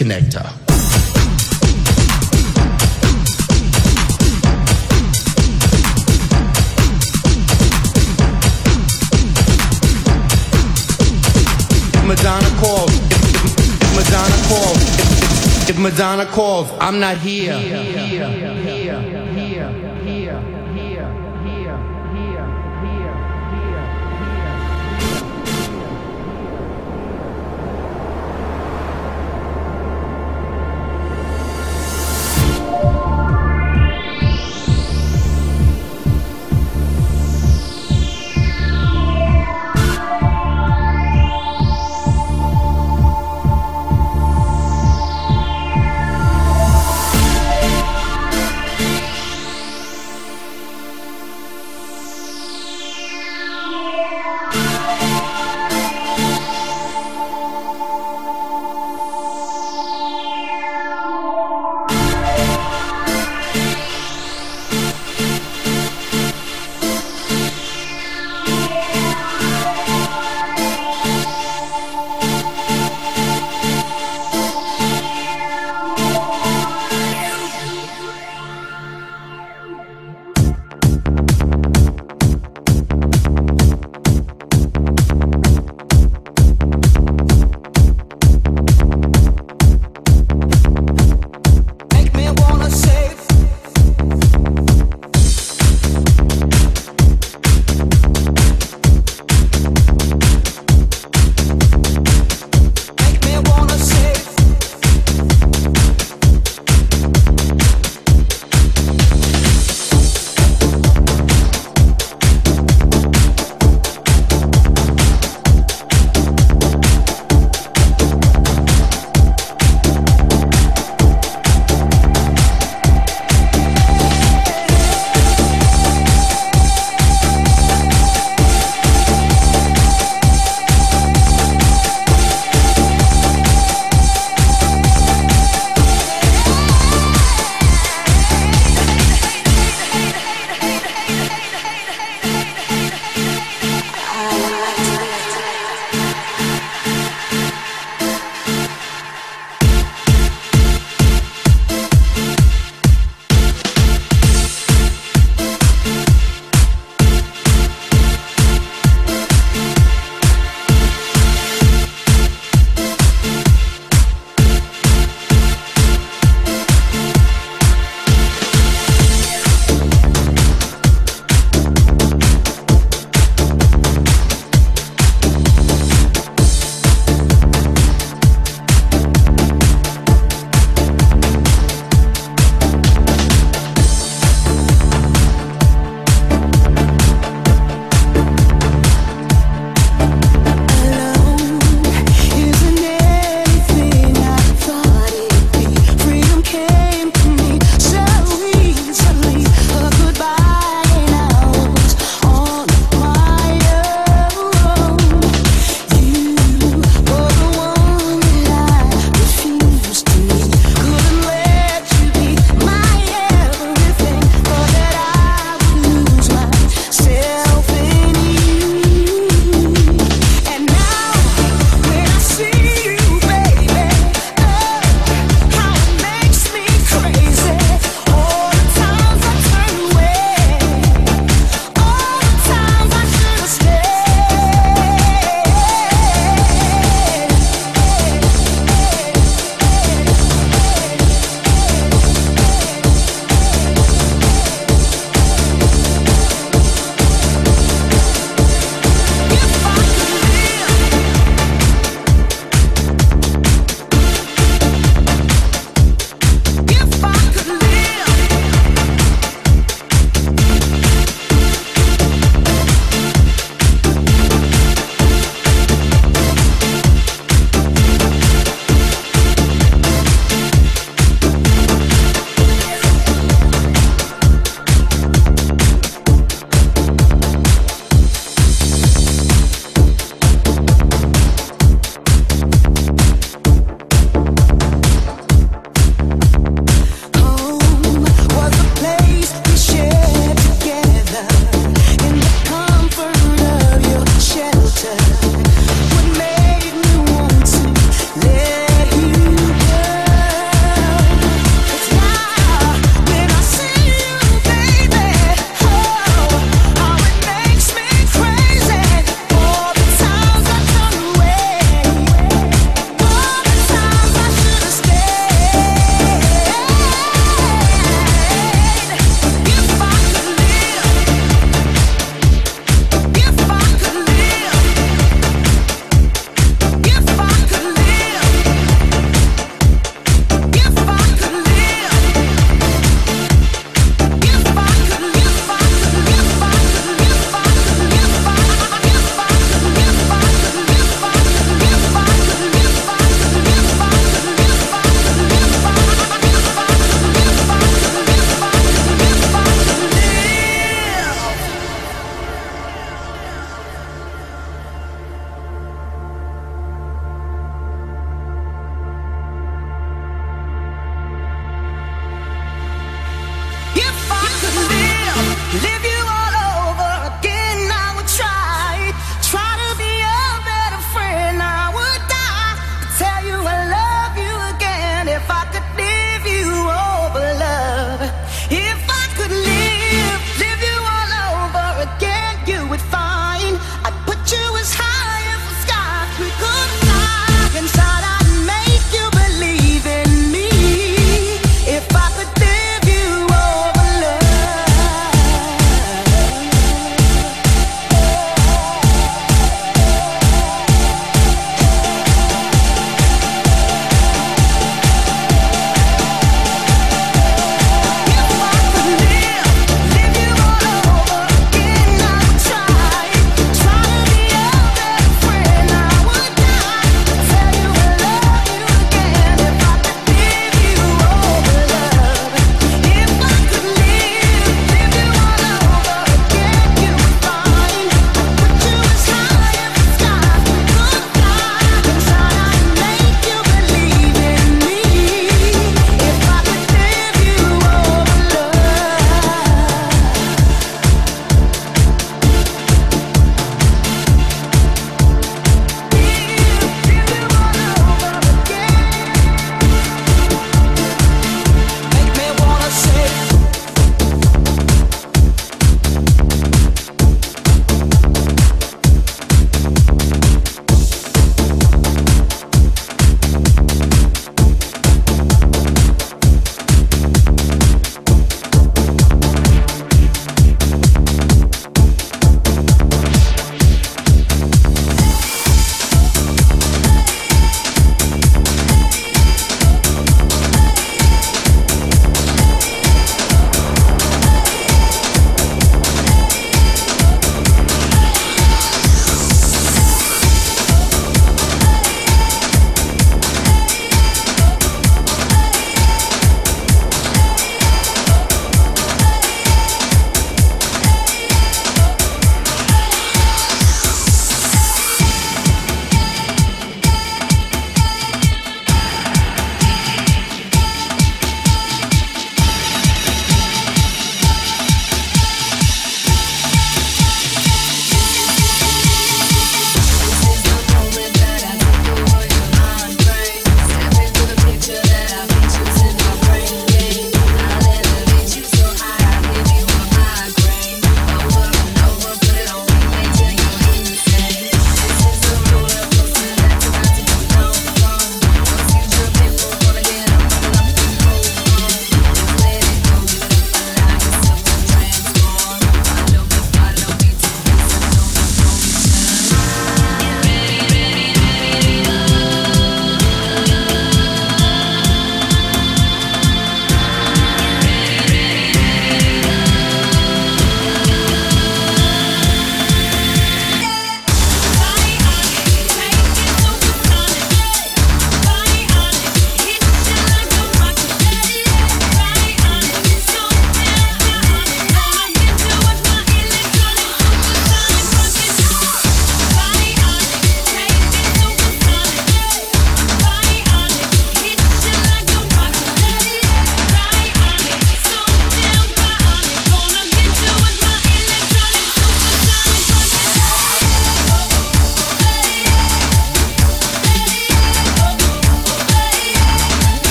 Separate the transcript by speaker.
Speaker 1: disconnector. Madonna calls, if, if, if Madonna calls, if, if, Madonna calls, I'm not here. here, here, here.